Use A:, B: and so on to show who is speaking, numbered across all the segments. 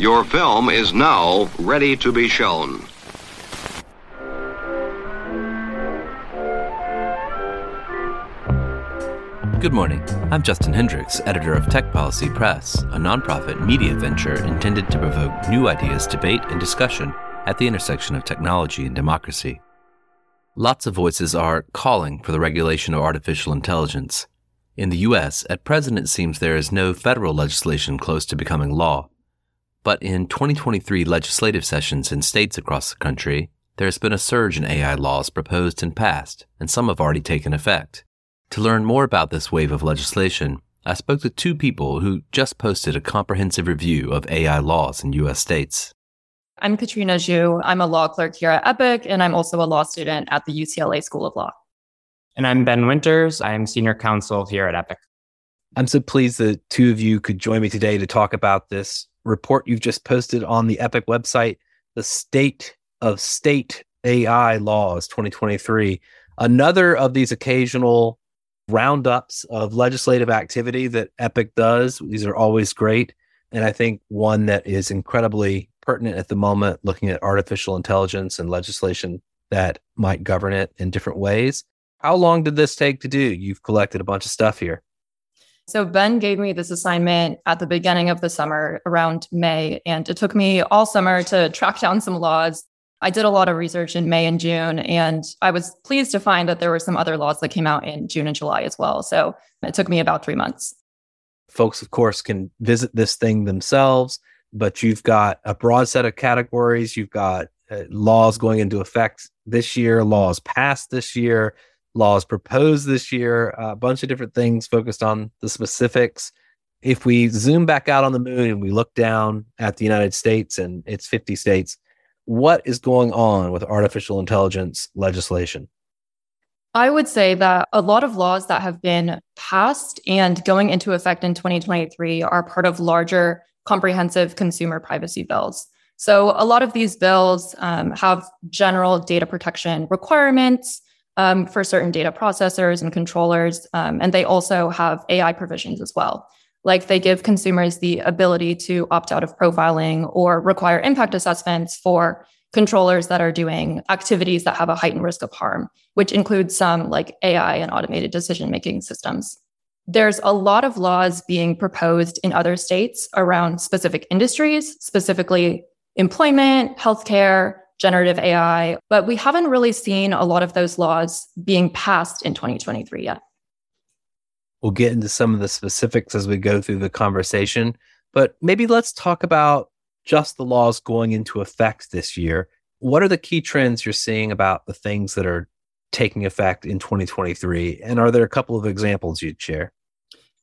A: Your film is now ready to be shown.
B: Good morning. I'm Justin Hendrix, editor of Tech Policy Press, a nonprofit media venture intended to provoke new ideas, debate, and discussion at the intersection of technology and democracy. Lots of voices are calling for the regulation of artificial intelligence. In the U.S., at present it seems there is no federal legislation close to becoming law. But in 2023 legislative sessions in states across the country, there has been a surge in AI laws proposed and passed, and some have already taken effect. To learn more about this wave of legislation, I spoke to two people who just posted a comprehensive review of AI laws in U.S. states.
C: I'm Katrina Zhu. I'm a law clerk here at Epic, and I'm also a law student at the UCLA School of Law.
D: And I'm Ben Winters. I'm senior counsel here at Epic.
E: I'm so pleased that two of you could join me today to talk about this report you've just posted on the Epic website, the State of State AI Laws 2023. Another of these occasional roundups of legislative activity that Epic does. These are always great. And I think one that is incredibly pertinent at the moment, looking at artificial intelligence and legislation that might govern it in different ways. How long did this take to do? You've collected a bunch of stuff here.
C: So, Ben gave me this assignment at the beginning of the summer around May, and it took me all summer to track down some laws I did a lot of research in May and June, and I was pleased to find that there were some other laws that came out in June and July as well. So it took me about three months.
E: Folks, of course, can visit this thing themselves, but you've got a broad set of categories. You've got uh, laws going into effect this year, laws passed this year, laws proposed this year, a bunch of different things focused on the specifics. If we zoom back out on the moon and we look down at the United States and its 50 states, what is going on with artificial intelligence legislation?
C: I would say that a lot of laws that have been passed and going into effect in 2023 are part of larger comprehensive consumer privacy bills. So, a lot of these bills um, have general data protection requirements um, for certain data processors and controllers, um, and they also have AI provisions as well. Like they give consumers the ability to opt out of profiling or require impact assessments for controllers that are doing activities that have a heightened risk of harm, which includes some like AI and automated decision making systems. There's a lot of laws being proposed in other states around specific industries, specifically employment, healthcare, generative AI, but we haven't really seen a lot of those laws being passed in 2023 yet.
E: We'll get into some of the specifics as we go through the conversation, but maybe let's talk about just the laws going into effect this year. What are the key trends you're seeing about the things that are taking effect in 2023? And are there a couple of examples you'd share?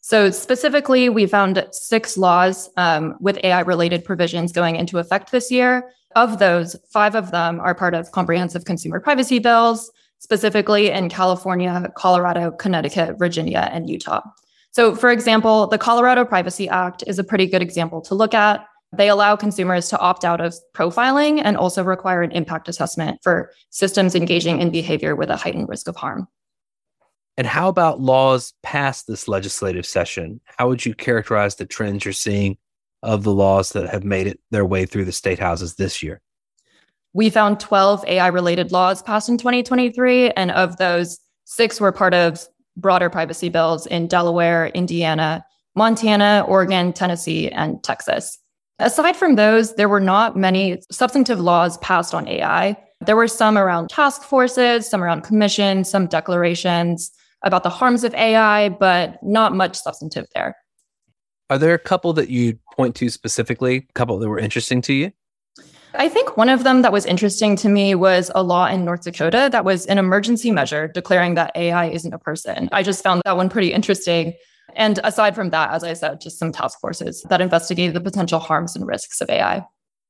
C: So, specifically, we found six laws um, with AI related provisions going into effect this year. Of those, five of them are part of comprehensive consumer privacy bills specifically in California, Colorado, Connecticut, Virginia, and Utah. So, for example, the Colorado Privacy Act is a pretty good example to look at. They allow consumers to opt out of profiling and also require an impact assessment for systems engaging in behavior with a heightened risk of harm.
E: And how about laws past this legislative session? How would you characterize the trends you're seeing of the laws that have made it their way through the state houses this year?
C: we found 12 AI related laws passed in 2023. And of those, six were part of broader privacy bills in Delaware, Indiana, Montana, Oregon, Tennessee, and Texas. Aside from those, there were not many substantive laws passed on AI. There were some around task forces, some around commissions, some declarations about the harms of AI, but not much substantive there.
E: Are there a couple that you point to specifically, a couple that were interesting to you?
C: I think one of them that was interesting to me was a law in North Dakota that was an emergency measure declaring that AI isn't a person. I just found that one pretty interesting. And aside from that, as I said, just some task forces that investigated the potential harms and risks of AI.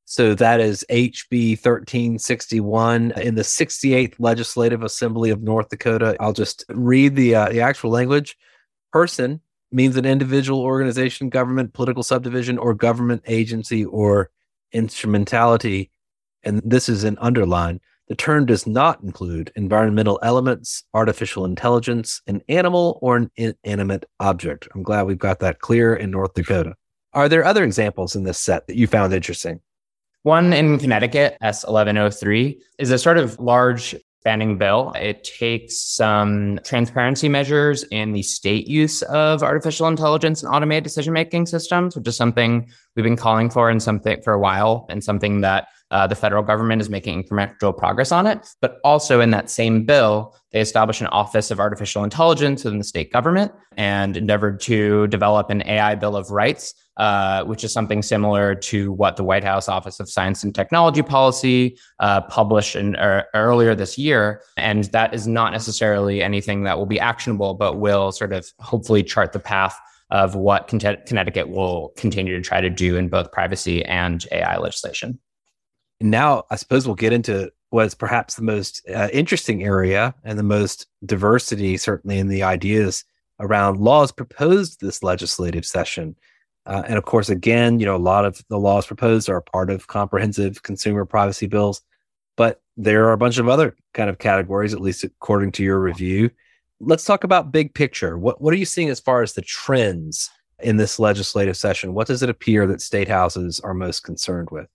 E: So that is HB 1361 in the 68th Legislative Assembly of North Dakota. I'll just read the uh, the actual language. Person means an individual, organization, government, political subdivision, or government agency or instrumentality, and this is an underline, the term does not include environmental elements, artificial intelligence, an animal, or an inanimate object. I'm glad we've got that clear in North Dakota. Are there other examples in this set that you found interesting?
D: One in Connecticut, S1103, is a sort of large spanning bill. It takes some transparency measures in the state use of artificial intelligence and automated decision making systems, which is something we've been calling for and something for a while, and something that uh, the federal government is making incremental progress on it. But also in that same bill, they established an Office of Artificial Intelligence within the state government and endeavored to develop an AI Bill of Rights uh, which is something similar to what the White House Office of Science and Technology Policy uh, published in, er, earlier this year. And that is not necessarily anything that will be actionable, but will sort of hopefully chart the path of what Connecticut will continue to try to do in both privacy and AI legislation.
E: Now, I suppose we'll get into what's perhaps the most uh, interesting area and the most diversity, certainly in the ideas around laws proposed this legislative session. Uh, and of course, again, you know, a lot of the laws proposed are part of comprehensive consumer privacy bills, but there are a bunch of other kind of categories, at least according to your review. Let's talk about big picture. What what are you seeing as far as the trends in this legislative session? What does it appear that state houses are most concerned with?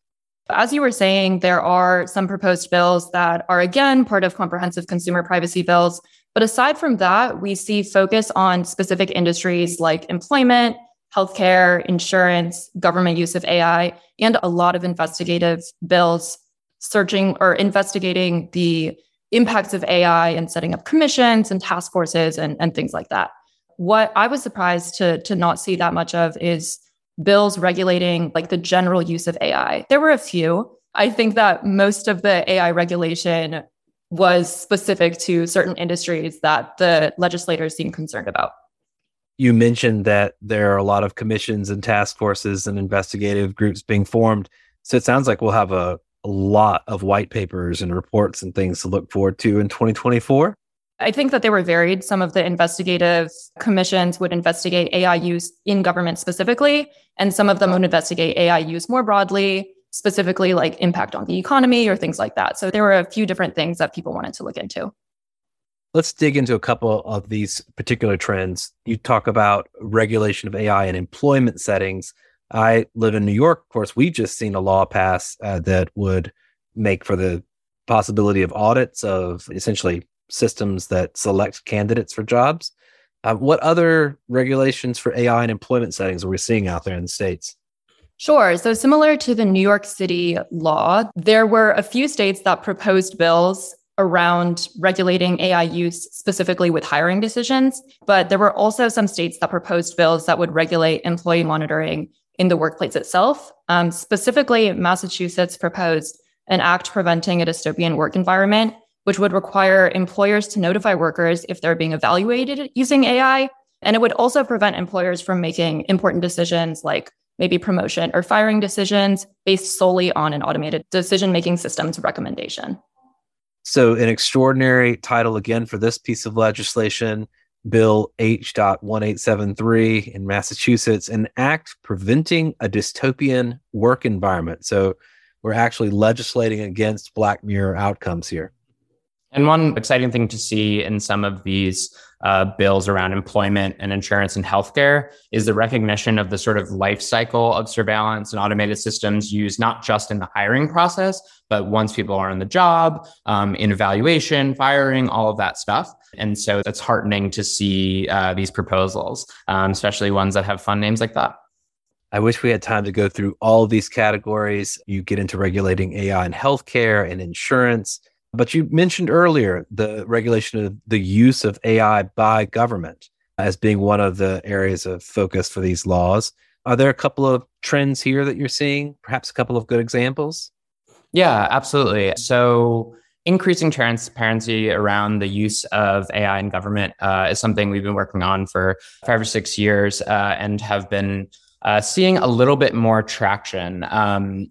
C: As you were saying, there are some proposed bills that are again part of comprehensive consumer privacy bills. But aside from that, we see focus on specific industries like employment, healthcare, insurance, government use of AI, and a lot of investigative bills searching or investigating the impacts of AI and setting up commissions and task forces and, and things like that. What I was surprised to, to not see that much of is bills regulating like the general use of AI. There were a few. I think that most of the AI regulation was specific to certain industries that the legislators seemed concerned about
E: you mentioned that there are a lot of commissions and task forces and investigative groups being formed. So it sounds like we'll have a, a lot of white papers and reports and things to look forward to in 2024.
C: I think that they were varied. Some of the investigative commissions would investigate AI use in government specifically, and some of them would investigate AI use more broadly, specifically like impact on the economy or things like that. So there were a few different things that people wanted to look into.
E: Let's dig into a couple of these particular trends. You talk about regulation of AI in employment settings. I live in New York. Of course, we've just seen a law pass uh, that would make for the possibility of audits of essentially systems that select candidates for jobs. Uh, what other regulations for AI and employment settings are we seeing out there in the States?
C: Sure. So, similar to the New York City law, there were a few states that proposed bills around regulating AI use specifically with hiring decisions. But there were also some states that proposed bills that would regulate employee monitoring in the workplace itself. Um, specifically, Massachusetts proposed an act preventing a dystopian work environment, which would require employers to notify workers if they're being evaluated using AI. And it would also prevent employers from making important decisions like maybe promotion or firing decisions based solely on an automated decision making system's recommendation.
E: So, an extraordinary title again for this piece of legislation, Bill H.1873 in Massachusetts, an act preventing a dystopian work environment. So, we're actually legislating against Black Mirror outcomes here.
D: And one exciting thing to see in some of these uh, bills around employment and insurance and healthcare is the recognition of the sort of life cycle of surveillance and automated systems used not just in the hiring process, but once people are on the job, um, in evaluation, firing, all of that stuff. And so it's heartening to see uh, these proposals, um, especially ones that have fun names like that.
E: I wish we had time to go through all these categories. You get into regulating AI in healthcare and insurance but you mentioned earlier the regulation of the use of AI by government as being one of the areas of focus for these laws. Are there a couple of trends here that you're seeing? Perhaps a couple of good examples?
D: Yeah, absolutely. So, increasing transparency around the use of AI in government uh, is something we've been working on for five or six years uh, and have been uh, seeing a little bit more traction. Um,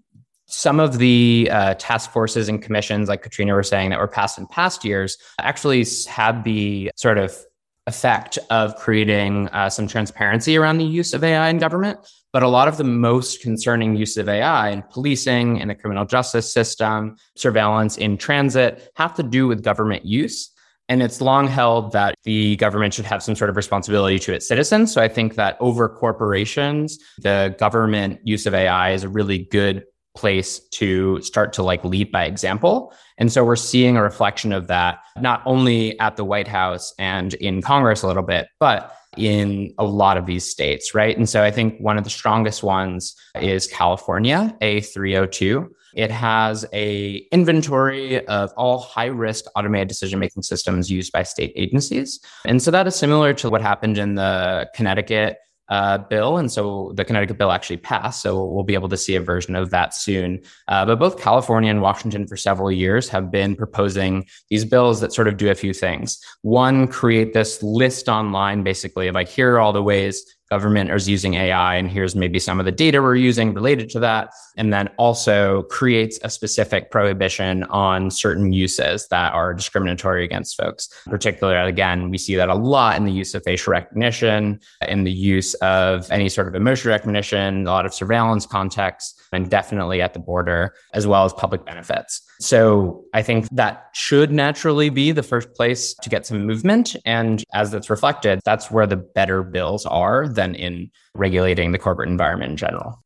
D: some of the uh, task forces and commissions, like Katrina was saying, that were passed in past years, actually had the sort of effect of creating uh, some transparency around the use of AI in government. But a lot of the most concerning use of AI in policing, in the criminal justice system, surveillance in transit have to do with government use. And it's long held that the government should have some sort of responsibility to its citizens. So I think that over corporations, the government use of AI is a really good place to start to like lead by example. And so we're seeing a reflection of that, not only at the White House and in Congress a little bit, but in a lot of these states, right? And so I think one of the strongest ones is California, A302. It has a inventory of all high risk automated decision making systems used by state agencies. And so that is similar to what happened in the Connecticut uh, bill. And so the Connecticut bill actually passed. So we'll be able to see a version of that soon. Uh, but both California and Washington for several years have been proposing these bills that sort of do a few things. One, create this list online, basically, of like, here are all the ways government is using AI, and here's maybe some of the data we're using related to that. And then also creates a specific prohibition on certain uses that are discriminatory against folks. Particularly, again, we see that a lot in the use of facial recognition, in the use of any sort of emotion recognition, a lot of surveillance context, and definitely at the border, as well as public benefits. So I think that should naturally be the first place to get some movement. And as that's reflected, that's where the better bills are than in regulating the corporate environment in general.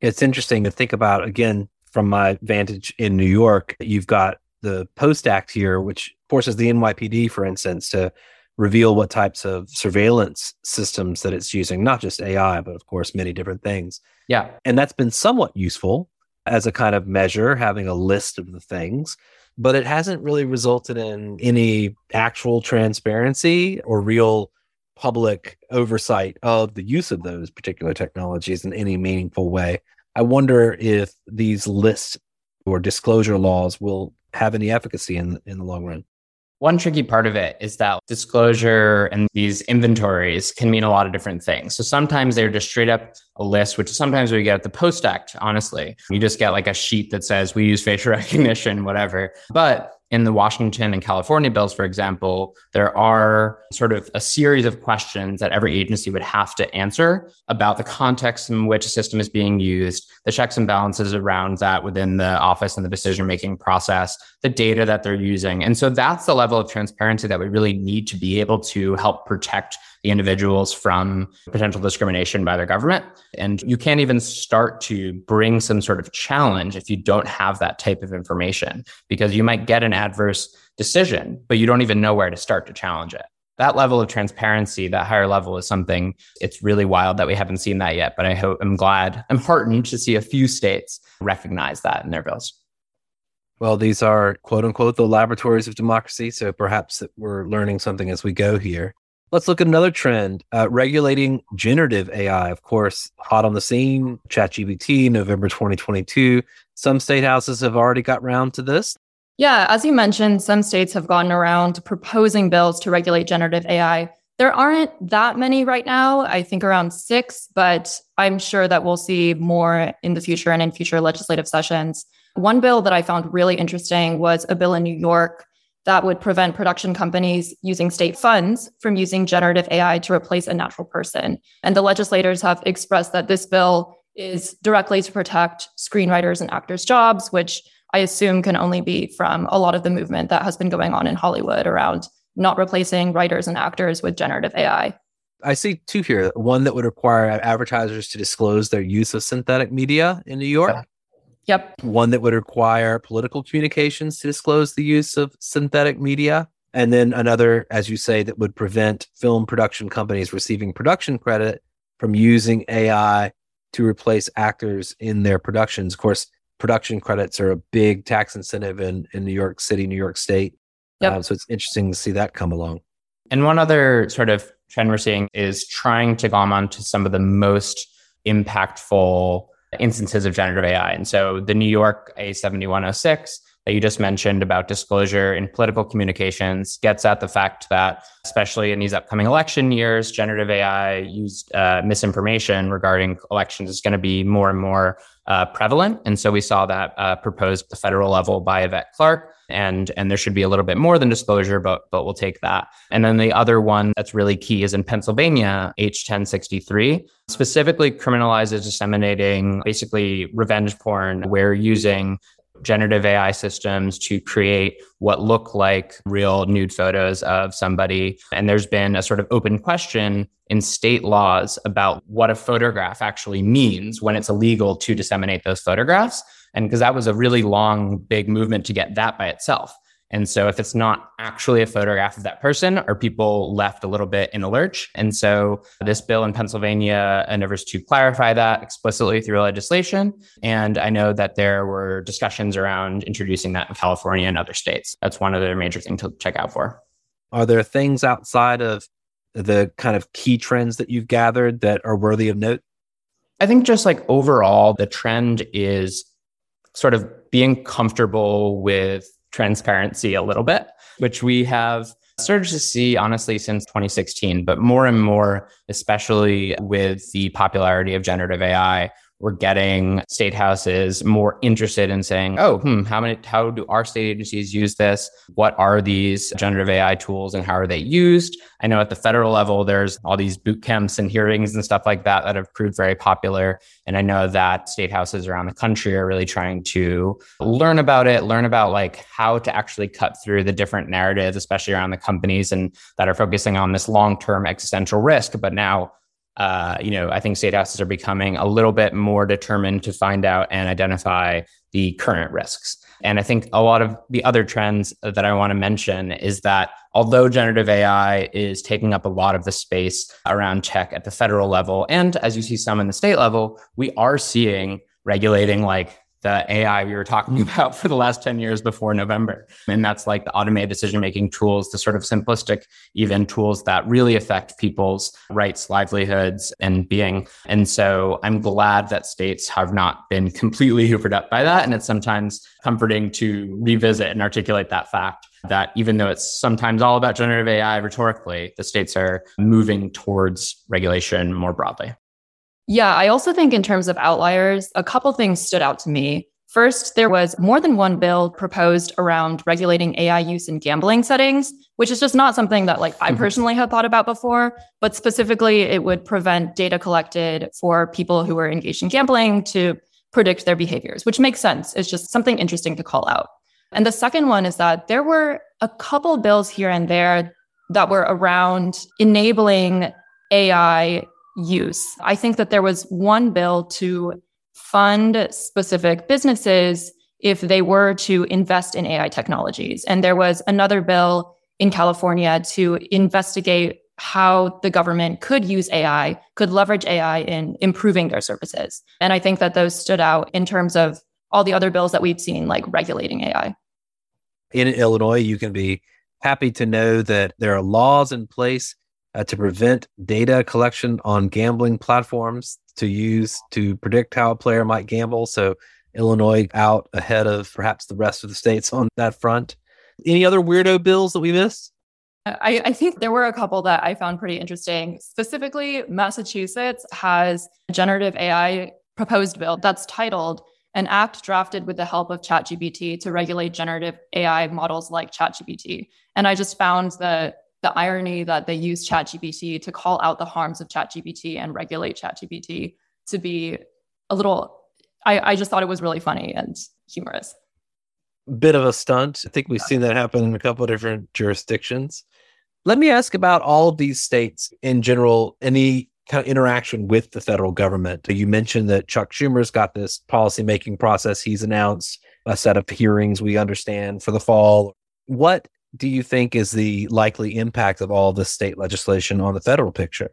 E: It's interesting to think about, again, from my vantage in New York, you've got the Post Act here, which forces the NYPD, for instance, to reveal what types of surveillance systems that it's using, not just AI, but of course, many different things.
D: Yeah.
E: And that's been somewhat useful as a kind of measure, having a list of the things, but it hasn't really resulted in any actual transparency or real public oversight of the use of those particular technologies in any meaningful way. I wonder if these lists or disclosure laws will have any efficacy in in the long run.
D: One tricky part of it is that disclosure and these inventories can mean a lot of different things. So sometimes they're just straight up a list, which sometimes we get at the Post Act, honestly. You just get like a sheet that says we use facial recognition, whatever. But in the Washington and California bills, for example, there are sort of a series of questions that every agency would have to answer about the context in which a system is being used, the checks and balances around that within the office and the decision making process, the data that they're using. And so that's the level of transparency that we really need to be able to help protect individuals from potential discrimination by their government. And you can't even start to bring some sort of challenge if you don't have that type of information, because you might get an adverse decision, but you don't even know where to start to challenge it. That level of transparency, that higher level is something it's really wild that we haven't seen that yet. But I hope I'm glad, I'm heartened to see a few states recognize that in their bills.
E: Well, these are quote unquote the laboratories of democracy. So perhaps we're learning something as we go here. Let's look at another trend uh, regulating generative AI. Of course, hot on the scene, ChatGPT, November 2022. Some state houses have already got round to this.
C: Yeah, as you mentioned, some states have gotten around to proposing bills to regulate generative AI. There aren't that many right now, I think around six, but I'm sure that we'll see more in the future and in future legislative sessions. One bill that I found really interesting was a bill in New York that would prevent production companies using state funds from using generative AI to replace a natural person. And the legislators have expressed that this bill is directly to protect screenwriters and actors' jobs, which I assume can only be from a lot of the movement that has been going on in Hollywood around not replacing writers and actors with generative AI.
E: I see two here. One that would require advertisers to disclose their use of synthetic media in New York.
C: Yep.
E: One that would require political communications to disclose the use of synthetic media. And then another, as you say, that would prevent film production companies receiving production credit from using AI to replace actors in their productions. Of course, production credits are a big tax incentive in, in New York City, New York State. Yep. Um, so it's interesting to see that come along.
D: And one other sort of trend we're seeing is trying to glom onto some of the most impactful instances of generative AI. And so the New York A7106 that you just mentioned about disclosure in political communications gets at the fact that, especially in these upcoming election years, generative AI used uh, misinformation regarding elections is going to be more and more uh, prevalent. And so we saw that uh, proposed at the federal level by Yvette Clarke. and and there should be a little bit more than disclosure but but we'll take that and then the other one that's really key is in pennsylvania h1063 specifically criminalizes disseminating basically revenge porn where using generative AI systems to create what look like real nude photos of somebody. And there's been a sort of open question in state laws about what a photograph actually means when it's illegal to disseminate those photographs. And because that was a really long, big movement to get that by itself. And so if it's not actually a photograph of that person, are people left a little bit in a lurch? And so this bill in Pennsylvania uh, endeavors to clarify that explicitly through legislation. And I know that there were discussions around introducing that in California and other states. That's one other major thing to check out for.
E: Are there things outside of the kind of key trends that you've gathered that are worthy of note?
D: I think just like overall, the trend is sort of being comfortable with transparency a little bit, which we have started to see honestly since 2016, but more and more, especially with the popularity of generative AI, we're getting state houses more interested in saying, oh, hmm, how many, how do our state agencies use this? What are these generative AI tools and how are they used? I know at the federal level, there's all these boot camps and hearings and stuff like that that have proved very popular. And I know that state houses around the country are really trying to learn about it, learn about like how to actually cut through the different narratives, especially around the companies and that are focusing on this long-term existential risk. But now uh, you know, I think state houses are becoming a little bit more determined to find out and identify the current risks. And I think a lot of the other trends that I want to mention is that although generative AI is taking up a lot of the space around tech at the federal level, and as you see some in the state level, we are seeing regulating like the AI we were talking about for the last 10 years before November. And that's like the automated decision making tools, the sort of simplistic, even tools that really affect people's rights, livelihoods, and being. And so I'm glad that states have not been completely hoovered up by that. And it's sometimes comforting to revisit and articulate that fact that even though it's sometimes all about generative AI rhetorically, the states are moving towards regulation more broadly.
C: Yeah, I also think in terms of outliers, a couple things stood out to me. First, there was more than one bill proposed around regulating AI use in gambling settings, which is just not something that like I mm-hmm. personally had thought about before, but specifically it would prevent data collected for people who are engaged in gambling to predict their behaviors, which makes sense. It's just something interesting to call out. And the second one is that there were a couple bills here and there that were around enabling AI use. I think that there was one bill to fund specific businesses if they were to invest in AI technologies. And there was another bill in California to investigate how the government could use AI, could leverage AI in improving their services. And I think that those stood out in terms of all the other bills that we've seen, like regulating AI.
E: In Illinois, you can be happy to know that there are laws in place uh, to prevent data collection on gambling platforms to use to predict how a player might gamble. So Illinois out ahead of perhaps the rest of the states on that front. Any other weirdo bills that we missed?
C: I, I, think there were a couple that I found pretty interesting. Specifically, Massachusetts has a generative AI proposed bill that's titled An Act Drafted with the Help of ChatGPT to Regulate Generative AI Models like ChatGPT. And I just found that the irony that they use ChatGPT to call out the harms of ChatGPT and regulate ChatGPT to be a little, I, I just thought it was really funny and humorous.
E: Bit of a stunt. I think we've seen that happen in a couple of different jurisdictions. Let me ask about all of these states in general, any kind of interaction with the federal government. You mentioned that Chuck Schumer's got this policymaking process. He's announced a set of hearings we understand for the fall. What do you think is the likely impact of all this state legislation on the federal picture?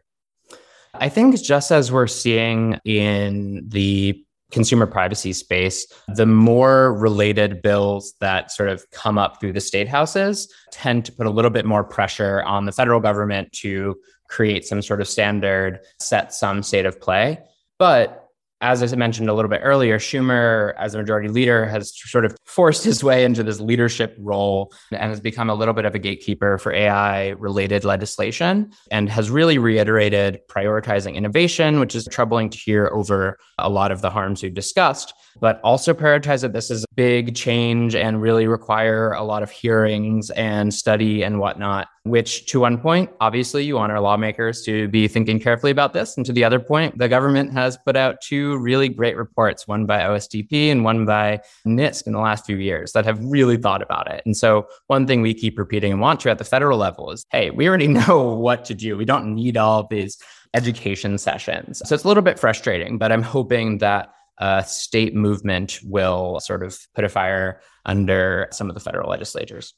D: I think just as we're seeing in the consumer privacy space, the more related bills that sort of come up through the state houses tend to put a little bit more pressure on the federal government to create some sort of standard, set some state of play. But as I mentioned a little bit earlier, Schumer, as a majority leader, has sort of forced his way into this leadership role and has become a little bit of a gatekeeper for AI related legislation and has really reiterated prioritizing innovation, which is troubling to hear over a lot of the harms we've discussed, but also prioritize that this is a big change and really require a lot of hearings and study and whatnot which to one point, obviously you want our lawmakers to be thinking carefully about this. And to the other point, the government has put out two really great reports, one by OSTP and one by NIST in the last few years that have really thought about it. And so one thing we keep repeating and want to at the federal level is, hey, we already know what to do. We don't need all these education sessions. So it's a little bit frustrating, but I'm hoping that a state movement will sort of put a fire under some of the federal legislatures.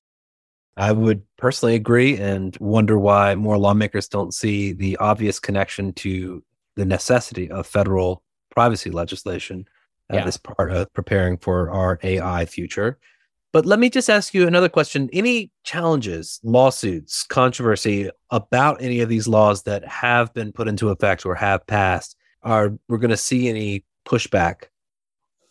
E: I would personally agree and wonder why more lawmakers don't see the obvious connection to the necessity of federal privacy legislation uh, yeah. as part of preparing for our AI future. But let me just ask you another question. Any challenges, lawsuits, controversy about any of these laws that have been put into effect or have passed? Are we're going to see any pushback?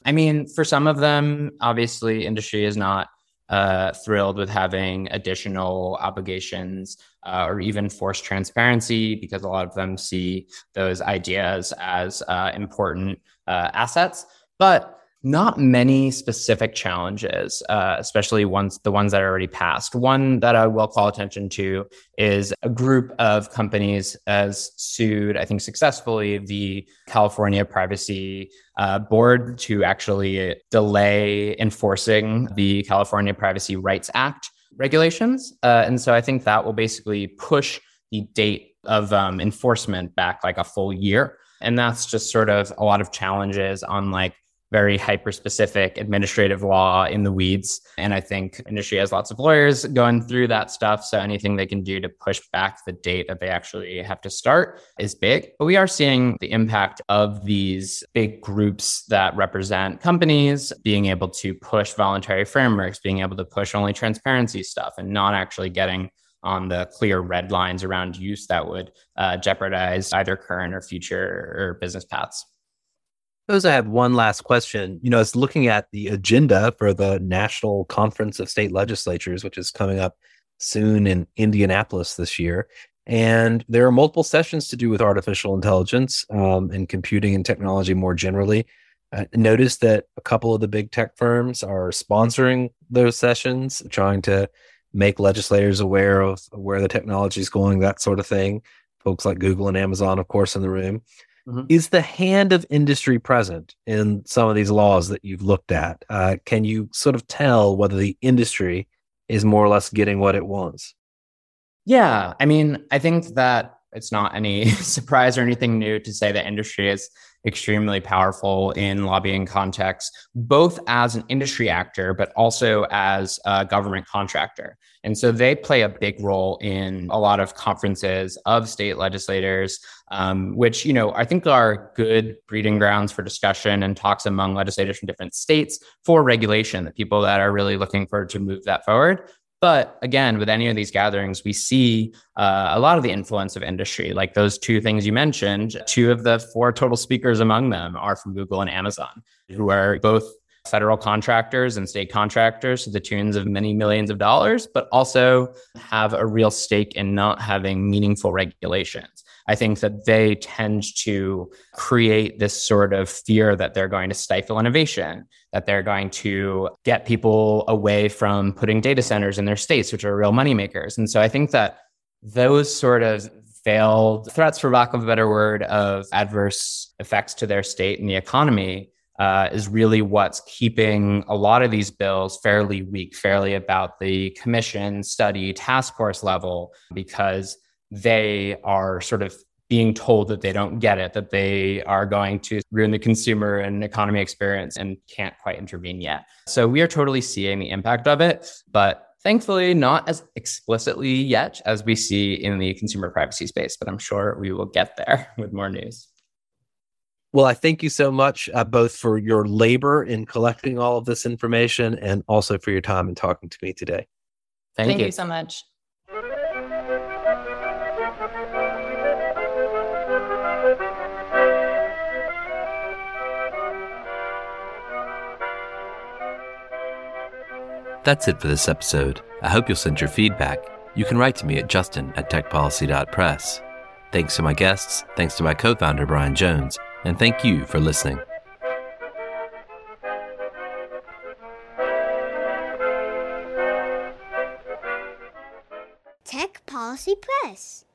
D: I mean, for some of them, obviously, industry is not uh, thrilled with having additional obligations uh, or even forced transparency because a lot of them see those ideas as uh, important uh, assets. But not many specific challenges, uh, especially ones the ones that are already passed. One that I will call attention to is a group of companies has sued, I think successfully, the California Privacy uh, Board to actually delay enforcing the California Privacy Rights Act regulations, uh, and so I think that will basically push the date of um, enforcement back like a full year. And that's just sort of a lot of challenges on like very hyper specific administrative law in the weeds. And I think industry has lots of lawyers going through that stuff. So anything they can do to push back the date that they actually have to start is big. But we are seeing the impact of these big groups that represent companies being able to push voluntary frameworks, being able to push only transparency stuff and not actually getting on the clear red lines around use that would uh, jeopardize either current or future or business paths
E: suppose I have one last question. You know, it's looking at the agenda for the National Conference of State Legislatures, which is coming up soon in Indianapolis this year. And there are multiple sessions to do with artificial intelligence um, and computing and technology more generally. Notice that a couple of the big tech firms are sponsoring those sessions, trying to make legislators aware of where the technology is going, that sort of thing. Folks like Google and Amazon, of course, in the room. Mm-hmm. Is the hand of industry present in some of these laws that you've looked at? Uh, can you sort of tell whether the industry is more or less getting what it wants?
D: Yeah. I mean, I think that it's not any surprise or anything new to say that industry is extremely powerful in lobbying context, both as an industry actor, but also as a government contractor. And so they play a big role in a lot of conferences of state legislators, um, which, you know, I think are good breeding grounds for discussion and talks among legislators from different states for regulation, the people that are really looking for to move that forward. But again, with any of these gatherings, we see uh, a lot of the influence of industry. Like those two things you mentioned, two of the four total speakers among them are from Google and Amazon, who are both federal contractors and state contractors to the tunes of many millions of dollars, but also have a real stake in not having meaningful regulations. I think that they tend to create this sort of fear that they're going to stifle innovation, that they're going to get people away from putting data centers in their states, which are real moneymakers. And so I think that those sort of failed threats, for lack of a better word, of adverse effects to their state and the economy uh, is really what's keeping a lot of these bills fairly weak, fairly about the commission, study, task force level, because they are sort of being told that they don't get it, that they are going to ruin the consumer and economy experience and can't quite intervene yet. So we are totally seeing the impact of it, but thankfully not as explicitly yet as we see in the consumer privacy space. But I'm sure we will get there with more news.
E: Well, I thank you so much, uh, both for your labor in collecting all of this information and also for your time and talking to me today.
C: Thank, thank you. you so much.
B: That's it for this episode. I hope you'll send your feedback. You can write to me at justin at techpolicy.press. Thanks to my guests, thanks to my co founder, Brian Jones, and thank you for listening.
F: Tech Policy Press.